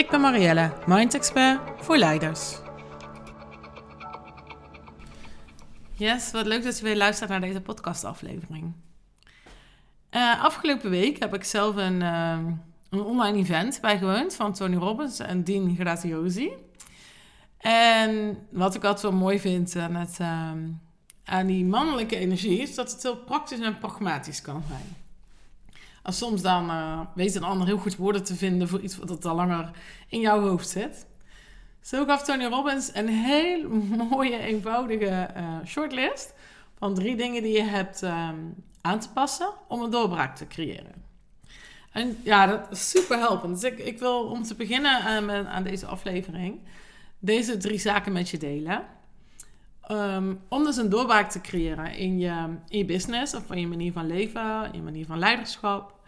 Ik ben Marielle, Mind Expert voor leiders. Yes, wat leuk dat je weer luistert naar deze podcastaflevering. Uh, afgelopen week heb ik zelf een, uh, een online event bijgewoond van Tony Robbins en Dean Graziosi. En wat ik altijd zo mooi vind aan, het, uh, aan die mannelijke energie is dat het heel praktisch en pragmatisch kan zijn. En soms dan uh, weet een ander heel goed woorden te vinden voor iets wat al langer in jouw hoofd zit. Zo gaf Tony Robbins een heel mooie, eenvoudige uh, shortlist van drie dingen die je hebt um, aan te passen om een doorbraak te creëren. En ja, dat is super helpend. Dus ik, ik wil om te beginnen aan, eh, aan deze aflevering deze drie zaken met je delen. Um, om dus een doorbraak te creëren in je, in je business of in je manier van leven, in je manier van leiderschap.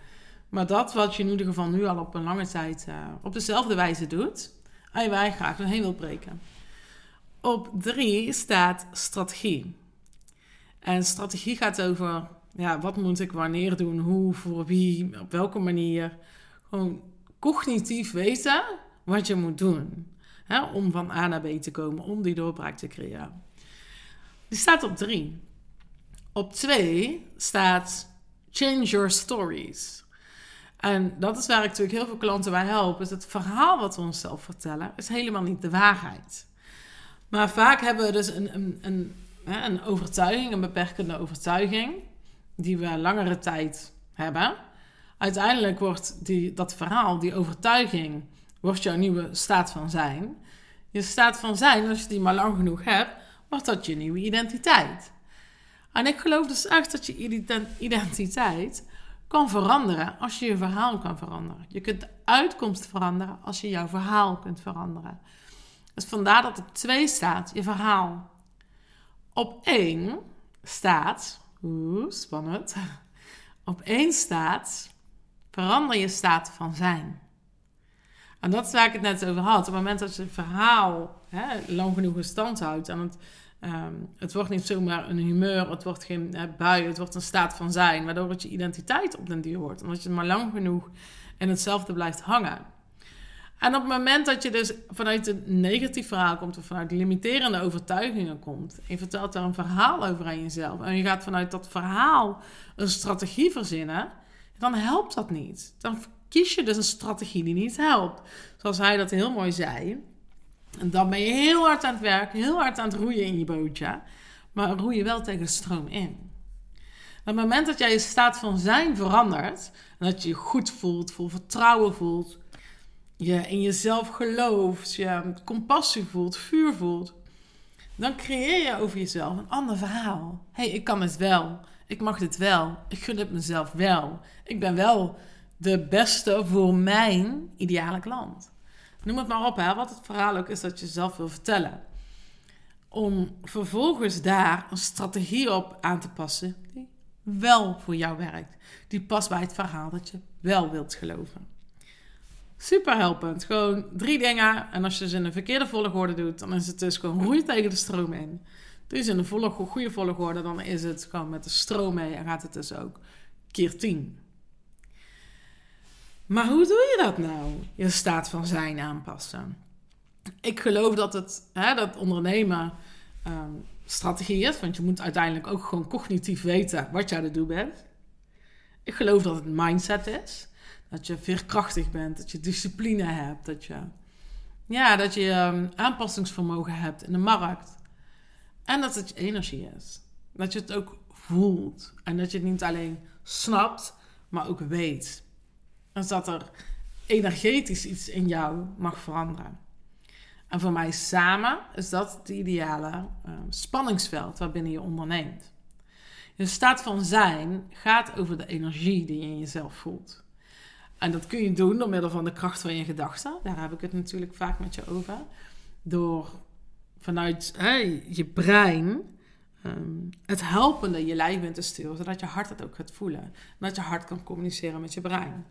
Maar dat wat je in ieder geval nu al op een lange tijd uh, op dezelfde wijze doet, en je waar graag doorheen wilt breken. Op drie staat strategie. En strategie gaat over ja, wat moet ik wanneer doen, hoe, voor wie, op welke manier. Gewoon cognitief weten wat je moet doen. Hè, om van A naar B te komen, om die doorbraak te creëren. Die staat op drie. Op twee staat change your stories. En dat is waar ik natuurlijk heel veel klanten bij help. Is het verhaal wat we onszelf vertellen, is helemaal niet de waarheid. Maar vaak hebben we dus een, een, een, een overtuiging, een beperkende overtuiging, die we langere tijd hebben. Uiteindelijk wordt die, dat verhaal, die overtuiging, wordt jouw nieuwe staat van zijn. Je staat van zijn, als je die maar lang genoeg hebt, wordt dat je nieuwe identiteit. En ik geloof dus echt dat je identiteit kan veranderen als je je verhaal kan veranderen. Je kunt de uitkomst veranderen als je jouw verhaal kunt veranderen. Dus vandaar dat op twee staat je verhaal. Op één staat, oeh, spannend. Op één staat, verander je staat van zijn. En dat is waar ik het net over had. Op het moment dat je verhaal hè, lang genoeg in stand houdt het Um, het wordt niet zomaar een humeur, het wordt geen bui, het wordt een staat van zijn, waardoor het je identiteit op den duur wordt. Omdat je maar lang genoeg in hetzelfde blijft hangen. En op het moment dat je dus vanuit een negatief verhaal komt of vanuit limiterende overtuigingen komt, en je vertelt daar een verhaal over aan jezelf, en je gaat vanuit dat verhaal een strategie verzinnen, dan helpt dat niet. Dan kies je dus een strategie die niet helpt. Zoals hij dat heel mooi zei. En dan ben je heel hard aan het werk, heel hard aan het roeien in je bootje. Maar roei je wel tegen de stroom in. Op het moment dat jij je staat van zijn verandert, en dat je je goed voelt, vol vertrouwen voelt, je in jezelf gelooft, je compassie voelt, vuur voelt, dan creëer je over jezelf een ander verhaal. Hé, hey, ik kan het wel. Ik mag dit wel. Ik gun het mezelf wel. Ik ben wel de beste voor mijn ideale klant. Noem het maar op, hè, wat het verhaal ook is dat je zelf wil vertellen. Om vervolgens daar een strategie op aan te passen die wel voor jou werkt. Die past bij het verhaal dat je wel wilt geloven. Super helpend. Gewoon drie dingen. En als je ze in een verkeerde volgorde doet, dan is het dus gewoon roei tegen de stroom in. Ze in volgorde, goede volgorde, dan is het gewoon met de stroom mee en gaat het dus ook keer tien. Maar hoe doe je dat nou? Je staat van zijn aanpassen. Ik geloof dat het hè, dat ondernemen um, strategie is, want je moet uiteindelijk ook gewoon cognitief weten wat je aan het doen bent. Ik geloof dat het mindset is. Dat je veerkrachtig bent, dat je discipline hebt, dat je, ja, dat je um, aanpassingsvermogen hebt in de markt. En dat het energie is. Dat je het ook voelt. En dat je het niet alleen snapt, maar ook weet. Dus dat er energetisch iets in jou mag veranderen. En voor mij samen is dat het ideale uh, spanningsveld waarbinnen je onderneemt. Je staat van zijn gaat over de energie die je in jezelf voelt. En dat kun je doen door middel van de kracht van je gedachten. Daar heb ik het natuurlijk vaak met je over. Door vanuit je brein ehm, het helpende je lijf in te sturen, zodat je hart het ook gaat voelen. En dat je hart kan communiceren met je brein.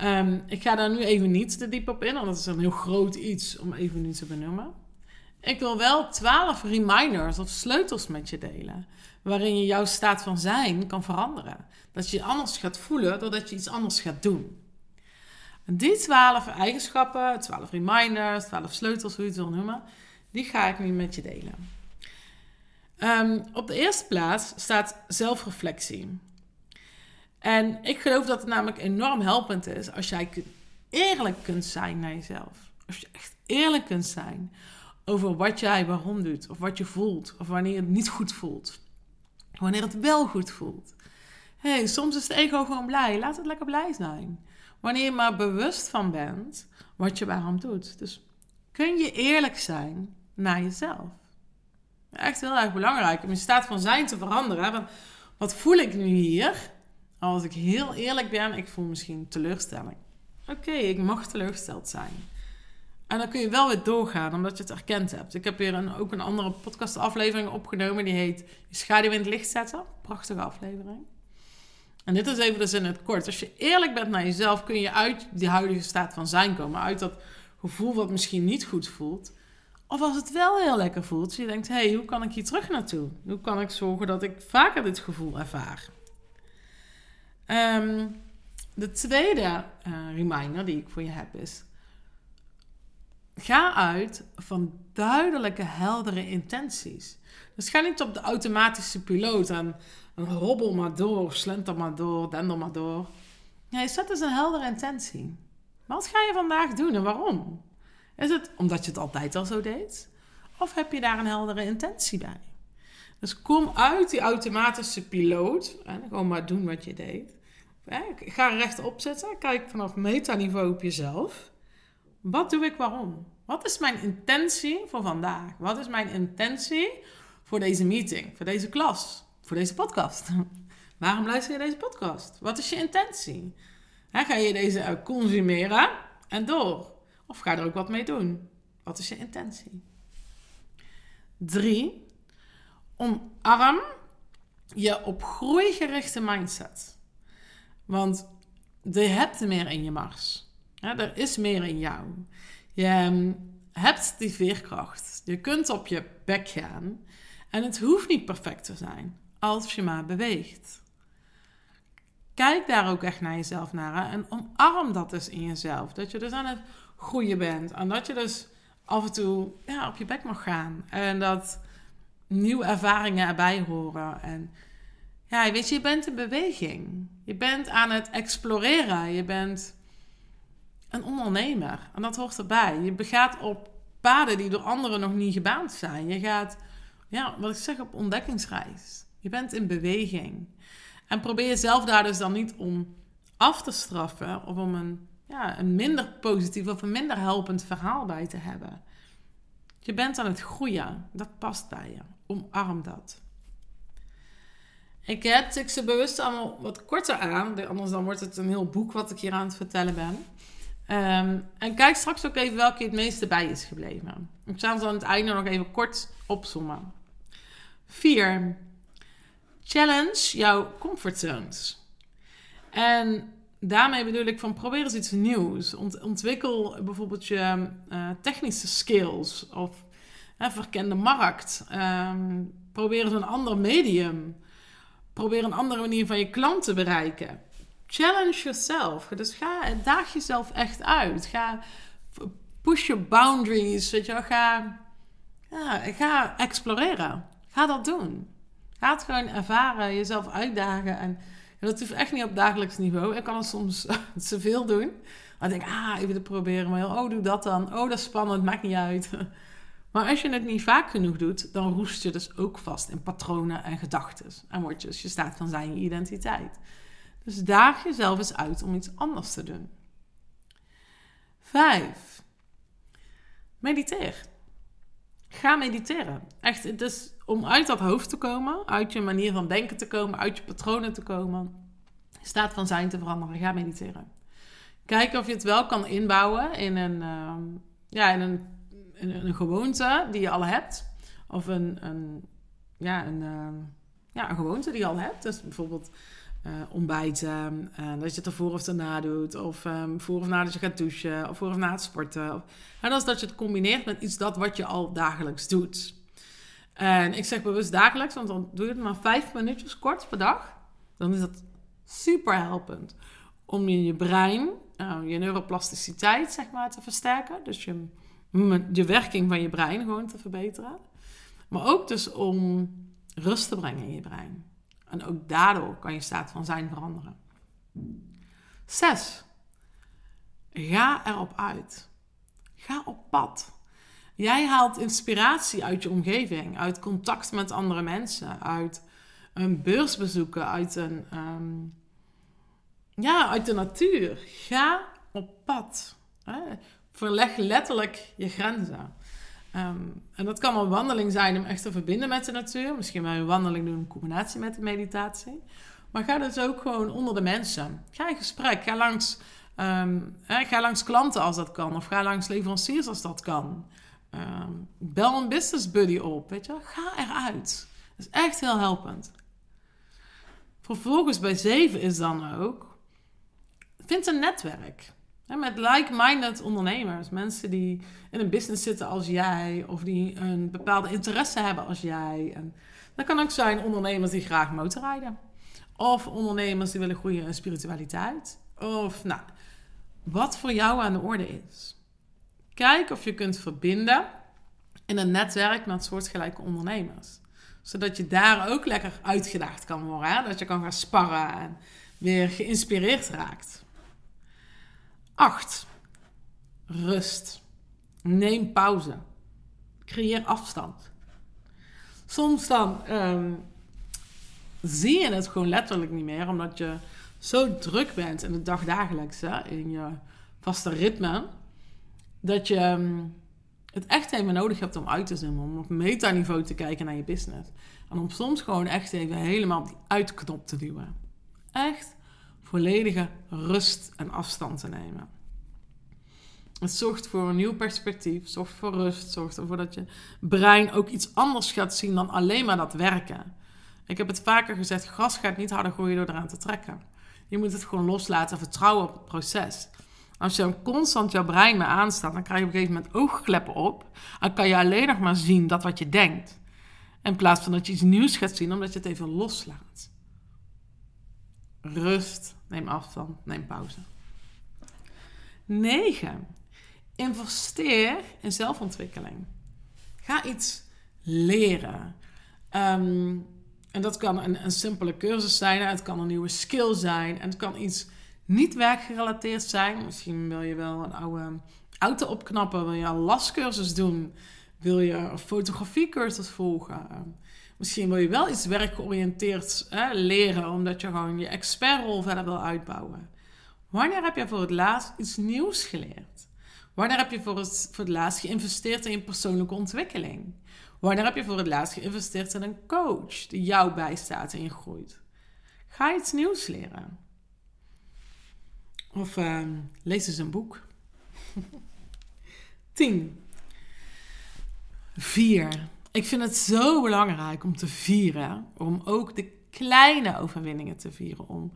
Ehm, ik ga daar nu even niet te diep op in, want dat is een heel groot iets om even nu te benoemen. Ik wil wel twaalf reminders of sleutels met je delen, waarin je jouw staat van zijn kan veranderen. Dat je anders gaat voelen doordat je iets anders gaat doen. En die twaalf eigenschappen, twaalf reminders, twaalf sleutels, hoe je het wil noemen, die ga ik nu met je delen. Ehm, op de eerste plaats staat zelfreflectie. En ik geloof dat het namelijk enorm helpend is als jij eerlijk kunt zijn naar jezelf. Als je echt eerlijk kunt zijn over wat jij waarom doet, of wat je voelt, of wanneer het niet goed voelt. Wanneer het wel goed voelt. hey, soms is het ego gewoon blij. Laat het lekker blij zijn. Wanneer je maar bewust van bent wat je waarom doet. Dus kun je eerlijk zijn naar jezelf. Echt heel erg belangrijk om je staat van zijn te veranderen. wat voel ik nu hier? Als ik heel eerlijk ben, ik voel misschien teleurstelling. Oké, ik mag teleurgesteld zijn. En dan kun je wel weer doorgaan, omdat je het erkend hebt. Ik heb hier een, ook een andere podcastaflevering opgenomen. Die heet Je schaduw in het licht zetten. Prachtige aflevering. En dit is even dus in het kort. Als je eerlijk bent naar jezelf, kun je uit die huidige staat van zijn komen. Uit dat gevoel wat misschien niet goed voelt. Of als het wel heel lekker voelt. je denkt, hé, hey, hoe kan ik hier terug naartoe? Hoe kan ik zorgen dat ik vaker dit gevoel ervaar? Ehm, de tweede uh, reminder die ik voor je heb is... Ga uit van duidelijke, heldere intenties. Dus ga niet op de automatische piloot en, en hobbel maar door, slenter maar door, dender maar door. Nee, zet dus een heldere intentie. Wat ga je vandaag doen en waarom? Is het omdat je het altijd al zo deed? Of heb je daar een heldere intentie bij? Dus kom uit die automatische piloot en gewoon maar doen wat je deed. Ga rechtop zitten, kijk vanaf metaniveau op jezelf. Wat doe ik waarom? Wat is mijn intentie voor vandaag? Wat is mijn intentie voor deze meeting, voor deze klas, voor deze podcast? Waarom luister je deze podcast? Wat is je intentie? ga je deze consumeren en door? Of ga er ook wat mee doen? Wat is je intentie? Drie, omarm je op groei gerichte mindset. Want je hebt meer in je mars. Er is meer in jou. Je ehm, hebt die veerkracht. Je kunt op je bek gaan. En het hoeft niet perfect te zijn, als je maar beweegt. Kijk daar ook echt naar jezelf naar en omarm dat dus in jezelf. Dat je dus aan het groeien bent. En dat je dus af en toe ja, op je bek mag gaan. En dat nieuwe ervaringen erbij horen. En ja, weet je, je bent in beweging. Je bent aan het exploreren. Je bent een ondernemer. En dat hoort erbij. Je begaat op paden die door anderen nog niet gebaand zijn. Je gaat, ja, wat ik zeg, op ontdekkingsreis. Je bent in beweging. En probeer jezelf daar dus dan niet om af te straffen of om een, ja, een minder positief of een minder helpend verhaal bij te hebben. Je bent aan het groeien. Dat past bij je. Omarm dat. Ik heb ik ze bewust allemaal wat korter aan. Anders dan wordt het een heel boek wat ik hier aan het vertellen ben. Ehm, en kijk straks ook even welke het meeste bij is gebleven. Ik zal ze aan het einde nog even kort opzommen. 4. Challenge jouw comfortzones. En daarmee bedoel ik van probeer eens iets nieuws. ontwikkel bijvoorbeeld je uh, technische skills of uh, verken de markt. Um, probeer eens een ander medium. Probeer een andere manier van je klant te bereiken. Challenge yourself. Dus ga, daag jezelf echt uit. Ga push your boundaries. Weet je. Ga, ga exploreren. Ga dat doen. Ga het gewoon ervaren, jezelf uitdagen. En dat hoeft echt niet op dagelijks niveau. Ik kan het soms te veel doen. Denk ik, ah, even te proberen. Maar oh, doe dat dan. Oh, dat is spannend, maakt niet uit. Maar als je het niet vaak genoeg doet, dan roest je dus ook vast in patronen en gedachten. En word je dus je staat van zijn je identiteit. Dus daag jezelf eens uit om iets anders te doen. Vijf. Mediteer. Ga mediteren. Echt, het is om uit dat hoofd te komen, uit je manier van denken te komen, uit je patronen te komen, staat van zijn te veranderen. Ga mediteren. Kijken of je het wel kan inbouwen in een, ehm, ja, in een, in een gewoonte die je al hebt. Of een, een, ja, een, ehm, ja, een gewoonte die je al hebt. Dus bijvoorbeeld uh, ontbijten, uh, dat je het ervoor of erna doet. Of um, voor of na dat je gaat douchen. Of voor of na het sporten. Of, en dat is dat je het combineert met iets dat wat je al dagelijks doet. En ik zeg bewust dagelijks, want dan doe je het maar vijf minuutjes kort per dag. Dan is dat super helpend om in je brein uh, je neuroplasticiteit zeg maar, te versterken. Dus je, je werking van je brein gewoon te verbeteren. Maar ook dus om rust te brengen in je brein. En ook daardoor kan je staat van zijn veranderen. Zes. Ga erop uit. Ga op pad. Jij haalt inspiratie uit je omgeving, uit contact met andere mensen, uit een beursbezoeken, uit een um, ja, uit de natuur. Ga op pad. Verleg letterlijk je grenzen. Ehm, en dat kan een wandeling zijn om echt te verbinden met de natuur. Misschien wel een wandeling doen in combinatie met de meditatie. Maar ga dus ook gewoon onder de mensen. Ga in gesprek. Ga langs, hè, ga langs klanten als dat kan. Of ga langs leveranciers als dat kan. Um, bel een business buddy op. Weet je? Ga eruit. Dat is echt heel helpend. Vervolgens bij 7 is dan ook Vind een netwerk. Met like-minded ondernemers. Mensen die in een business zitten als jij. Of die een bepaalde interesse hebben als jij. En dat kan ook zijn ondernemers die graag motorrijden. Of ondernemers die willen groeien in spiritualiteit. Of nou, wat voor jou aan de orde is. Kijk of je kunt verbinden in een netwerk met soortgelijke ondernemers. Zodat je daar ook lekker uitgedaagd kan worden. Hè? Dat je kan gaan sparren en weer geïnspireerd raakt. 8. Rust. Neem pauze. Creëer afstand. Soms dan um, zie je het gewoon letterlijk niet meer, omdat je zo druk bent in het dagdagelijkse, in je vaste ritme, dat je um, het echt even nodig hebt om uit te zoomen, om op metaniveau te kijken naar je business. En om soms gewoon echt even helemaal die uitknop te duwen. Echt volledige rust en afstand te nemen. Het zorgt voor een nieuw perspectief, zorgt voor rust, zorgt ervoor dat je brein ook iets anders gaat zien dan alleen maar dat werken. Ik heb het vaker gezegd, gras gaat niet harder groeien door eraan te trekken. Je moet het gewoon loslaten en vertrouwen op het proces. Als je dan constant jouw brein maar aanstaat, dan krijg je op een gegeven moment oogkleppen op. En kan je alleen nog maar zien dat wat je denkt. In plaats van dat je iets nieuws gaat zien, omdat je het even loslaat. Rust, neem afstand, neem pauze. 9. Investeer in zelfontwikkeling. Ga iets leren. Ehm, en dat kan een, een simpele cursus zijn, het kan een nieuwe skill zijn, en het kan iets niet werkgerelateerd zijn. Misschien wil je wel een oude auto opknappen, wil je een lascursus doen, wil je een fotografiecursus volgen. Misschien wil je wel iets werkgeoriënteerd leren, omdat je gewoon je expertrol verder wil uitbouwen. Wanneer heb je voor het laatst iets nieuws geleerd? Wanneer heb je voor het, voor het laatst geïnvesteerd in je persoonlijke ontwikkeling? Wanneer heb je voor het laatst geïnvesteerd in een coach die jou bijstaat en je groeit? Ga iets nieuws leren. Of uh, lees eens een boek. 10. Vier. Ik vind het zo belangrijk om te vieren. Om ook de kleine overwinningen te vieren. Om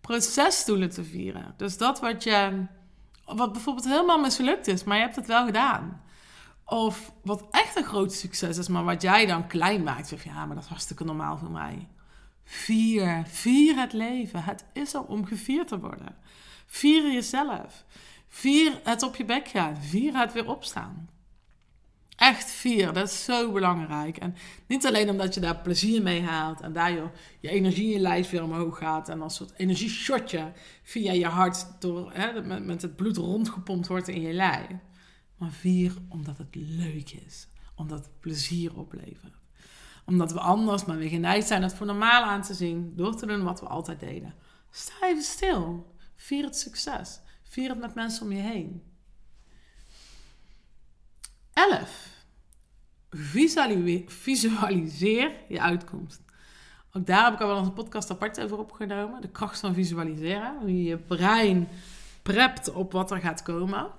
procesdoelen te vieren. Dus dat wat je, wat bijvoorbeeld helemaal mislukt is, maar je hebt het wel gedaan. Of wat echt een groot succes is, maar wat jij dan klein maakt. Zeg ja, maar dat is hartstikke normaal voor mij. Vier, vier het leven. Het is er om gevierd te worden. Vier jezelf. Vier het op je bek gaan. Vier het weer opstaan. Echt vier, dat is zo belangrijk. En niet alleen omdat je daar plezier mee haalt en daar je, je energie in je lijf weer omhoog gaat en als soort energieshotje via je hart door, hè, met, met het bloed rondgepompt wordt in je lijf. Maar vier omdat het leuk is, omdat het plezier oplevert. Omdat we anders maar weer geneigd zijn het voor normaal aan te zien door te doen wat we altijd deden. Sta even stil. Vier het succes. Vier het met mensen om je heen. 11. Visualiseer je uitkomst. Ook daar heb ik al wel een podcast apart over opgenomen. De kracht van visualiseren. Hoe je je brein prept op wat er gaat komen.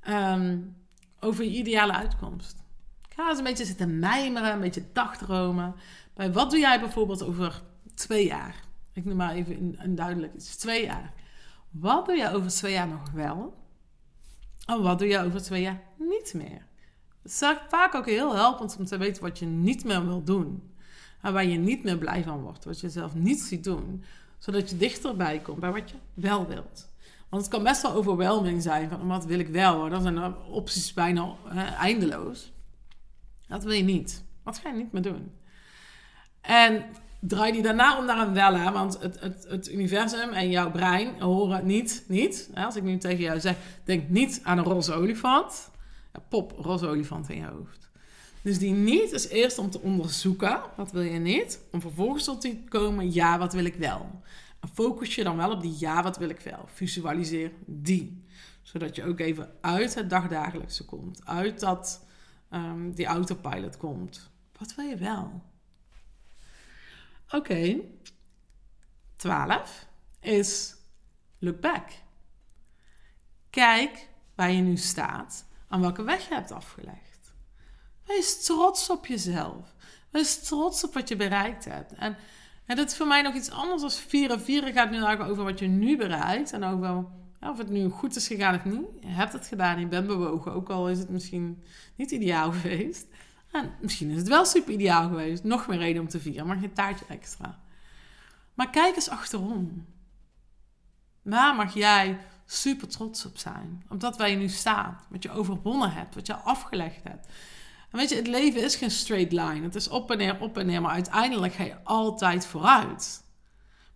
Ehm, over je ideale uitkomst. Ga eens een beetje zitten mijmeren, een beetje dagdromen. Bij wat doe jij bijvoorbeeld over twee jaar? Ik noem maar even een, een duidelijk iets. Twee jaar. Wat doe je over twee jaar nog wel? En wat doe je over twee jaar niet meer? Is vaak ook heel helpend om te weten wat je niet meer wil doen. En waar je niet meer blij van wordt. Wat je zelf niet ziet doen. Zodat je dichterbij komt bij wat je wel wilt. Want het kan best wel overwhelming zijn van wat wil ik wel. Dan zijn opties bijna eindeloos. Dat wil je niet. Wat ga je niet meer doen? En draai die daarna om naar een wel. Want het, het, het universum en jouw brein horen niet, niet. Als ik nu tegen jou zeg, denk niet aan een roze olifant. Pop, roze olifant in je hoofd. Dus die niet is eerst om te onderzoeken, wat wil je niet? Om vervolgens tot te komen, ja, wat wil ik wel? En focus je dan wel op die ja, wat wil ik wel? Visualiseer die. Zodat je ook even uit het dagdagelijkse komt. Uit dat, um, die autopilot komt. Wat wil je wel? Oké. Okay. 12 is look back. Kijk waar je nu staat, aan welke weg je hebt afgelegd. Wees trots op jezelf. Wees trots op wat je bereikt hebt. En, en dat is voor mij nog iets anders dan vieren. Vieren gaat nu over wat je nu bereikt. En over ja, of het nu goed is gegaan of niet. Je hebt het gedaan, je bent bewogen. Ook al is het misschien niet ideaal geweest. En misschien is het wel super ideaal geweest. Nog meer reden om te vieren, maar geen taartje extra. Maar kijk eens achterom. Waar mag jij super trots op zijn? Op dat waar je nu staat. Wat je overwonnen hebt. Wat je afgelegd hebt. Weet je, het leven is geen straight line. Het is op en neer, op en neer. Maar uiteindelijk ga je altijd vooruit.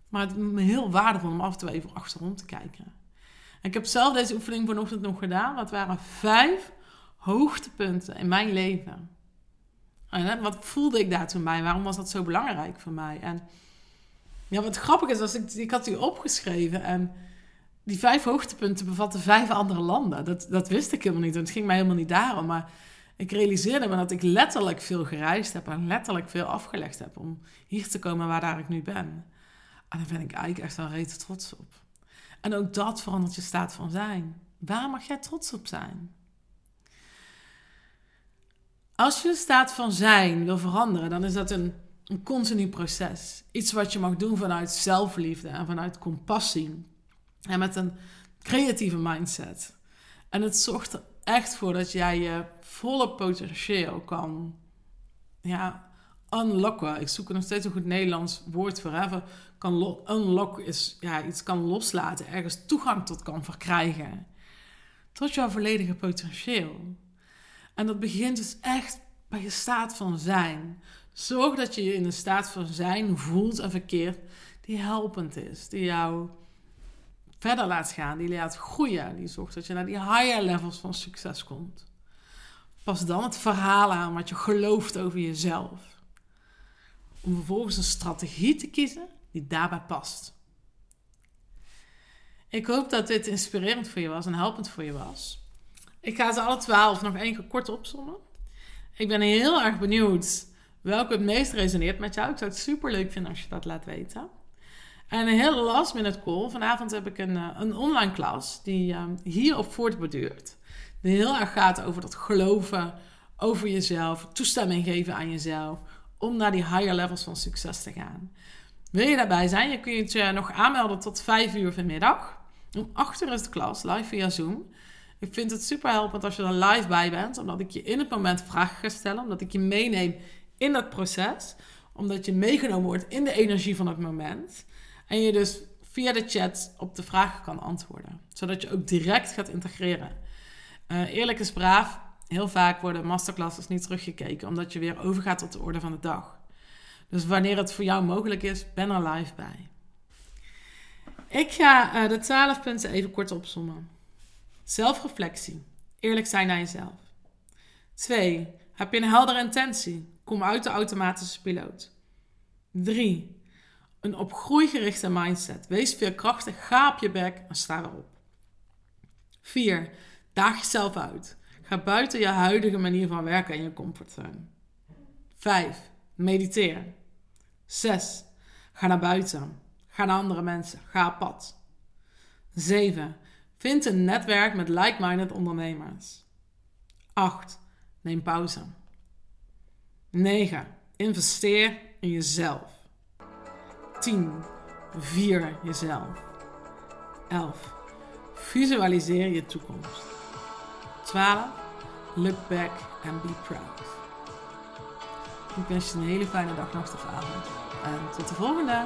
Maar het is heel waardevol om af en toe even achterom te kijken. En ik heb zelf deze oefening vanochtend nog gedaan. Dat waren vijf hoogtepunten in mijn leven. En wat voelde ik daar toen bij? Waarom was dat zo belangrijk voor mij? En ja, wat grappig is, als ik, ik had die opgeschreven en die vijf hoogtepunten bevatten vijf andere landen. Dat, dat wist ik helemaal niet. Het ging mij helemaal niet daarom. Maar ik realiseerde me dat ik letterlijk veel gereisd heb en letterlijk veel afgelegd heb om hier te komen waar daar ik nu ben. En daar ben ik eigenlijk echt wel rete trots op. En ook dat verandert je staat van zijn. Waar mag jij trots op zijn? Als je staat van zijn wil veranderen, dan is dat een, een continu proces. Iets wat je mag doen vanuit zelfliefde en vanuit compassie. En met een creatieve mindset. En het zorgt er echt voor dat jij je volle potentieel kan ja, unlocken. Ik zoek er nog steeds een goed Nederlands woord voor. Hè? Kan unlock is ja, iets kan loslaten, ergens toegang tot kan verkrijgen. Tot jouw volledige potentieel. En dat begint dus echt bij je staat van zijn. Zorg dat je je in een staat van zijn voelt en verkeert die helpend is, die jou verder laat gaan, die laat groeien, die zorgt dat je naar die higher levels van succes komt. Pas dan het verhaal aan wat je gelooft over jezelf. Om vervolgens een strategie te kiezen die daarbij past. Ik hoop dat dit inspirerend voor je was en helpend voor je was. Ik ga ze alle twaalf nog één keer kort opzommen. Ik ben heel erg benieuwd welke het meest resoneert met jou. Ik zou het super leuk vinden als je dat laat weten. En een hele last minute call. Vanavond heb ik een, eh, een online klas die uh, hierop voortborduurt. Die heel erg gaat over dat geloven over jezelf, toestemming geven aan jezelf, om naar die higher levels van succes te gaan. Wil je daarbij zijn? Je kunt je nog aanmelden tot 5 uur vanmiddag. Om 8 uur is de klas, live via Zoom. Ik vind het super helpend als je er live bij bent, omdat ik je in het moment vragen ga stellen, omdat ik je meeneem in dat proces, omdat je meegenomen wordt in de energie van het moment. En je dus via de chat op de vragen kan antwoorden, zodat je ook direct gaat integreren. Uh, eerlijk is braaf, heel vaak worden masterclasses niet teruggekeken, omdat je weer overgaat tot de orde van de dag. Dus wanneer het voor jou mogelijk is, ben er live bij. Ik ga uh, de 12 punten even kort opzommen. Zelfreflectie. Eerlijk zijn naar jezelf. 2. Heb je een heldere intentie? Kom uit de automatische piloot. 3. Een op groei gerichte mindset. Wees veerkrachtig, ga op je bek en sta erop. 4. Daag jezelf uit. Ga buiten je huidige manier van werken en je comfortzone. 5. Mediteer. 6. Ga naar buiten. Ga naar andere mensen. Ga op pad. 7. Vind een netwerk met like-minded ondernemers. 8. Neem pauze. 9. Investeer in jezelf. 10. Vier jezelf. 11. Visualiseer je toekomst. 12. Look back and be proud. Ik wens je een hele fijne dag nog of avond. En tot de volgende!